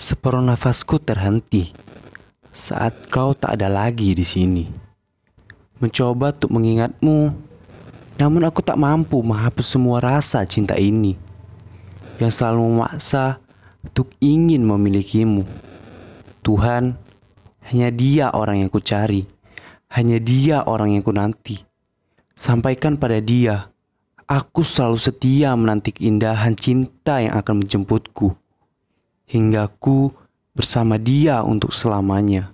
Separuh nafasku terhenti saat kau tak ada lagi di sini. Mencoba untuk mengingatmu, namun aku tak mampu menghapus semua rasa cinta ini yang selalu memaksa untuk ingin memilikimu. Tuhan, hanya dia orang yang ku cari, hanya dia orang yang ku nanti. Sampaikan pada dia, aku selalu setia menanti keindahan cinta yang akan menjemputku hingga ku bersama dia untuk selamanya.